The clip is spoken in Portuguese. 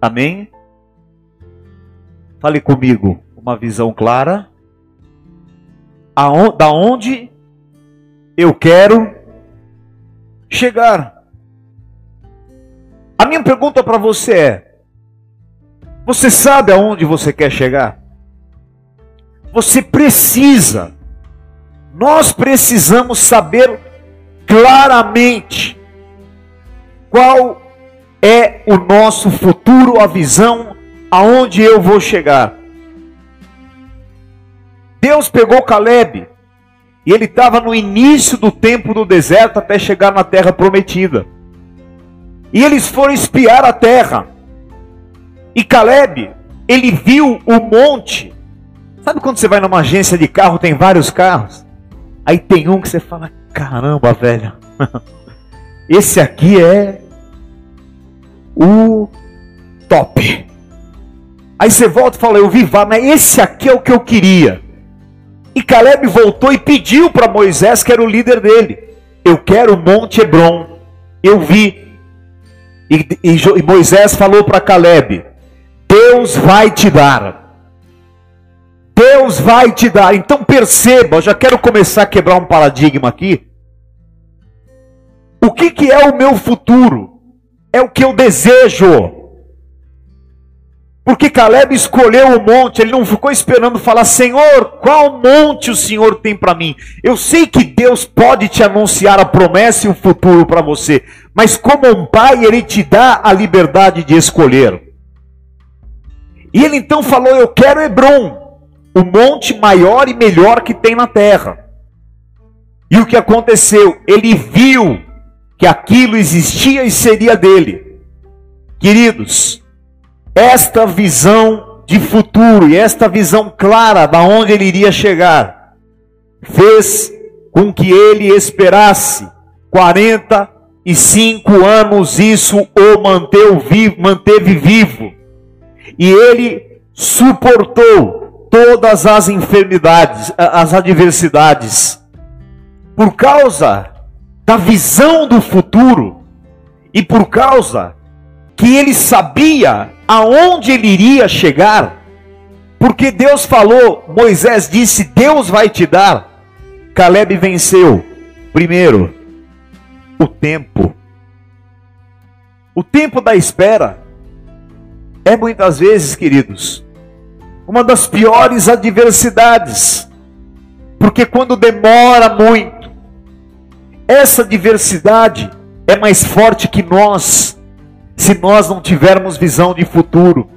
Amém? Fale comigo, uma visão clara. Da onde eu quero chegar. A minha pergunta para você é: você sabe aonde você quer chegar? Você precisa, nós precisamos saber claramente qual é o nosso futuro, a visão, aonde eu vou chegar. Deus pegou Caleb e ele estava no início do tempo do deserto até chegar na terra prometida. E eles foram espiar a terra. E Caleb, ele viu o monte. Sabe quando você vai numa agência de carro, tem vários carros? Aí tem um que você fala: caramba, velho, esse aqui é o top. Aí você volta e fala: eu vi, vá, mas esse aqui é o que eu queria. E Caleb voltou e pediu para Moisés, que era o líder dele: eu quero o Monte Hebron. Eu vi. E, e, e Moisés falou para Caleb: Deus vai te dar. Deus vai te dar. Então perceba, eu já quero começar a quebrar um paradigma aqui. O que, que é o meu futuro? É o que eu desejo. Porque Caleb escolheu o monte, ele não ficou esperando falar, Senhor, qual monte o Senhor tem para mim? Eu sei que Deus pode te anunciar a promessa e o futuro para você, mas como um pai, ele te dá a liberdade de escolher. E ele então falou: Eu quero Hebron, o monte maior e melhor que tem na terra. E o que aconteceu? Ele viu que aquilo existia e seria dele. Queridos, esta visão de futuro e esta visão clara da onde ele iria chegar fez com que ele esperasse 45 anos, isso o manteve vivo, manteve vivo. E ele suportou todas as enfermidades, as adversidades, por causa da visão do futuro e por causa que ele sabia aonde ele iria chegar, porque Deus falou, Moisés disse: Deus vai te dar. Caleb venceu. Primeiro, o tempo. O tempo da espera é muitas vezes, queridos, uma das piores adversidades, porque quando demora muito, essa adversidade é mais forte que nós se nós não tivermos visão de futuro.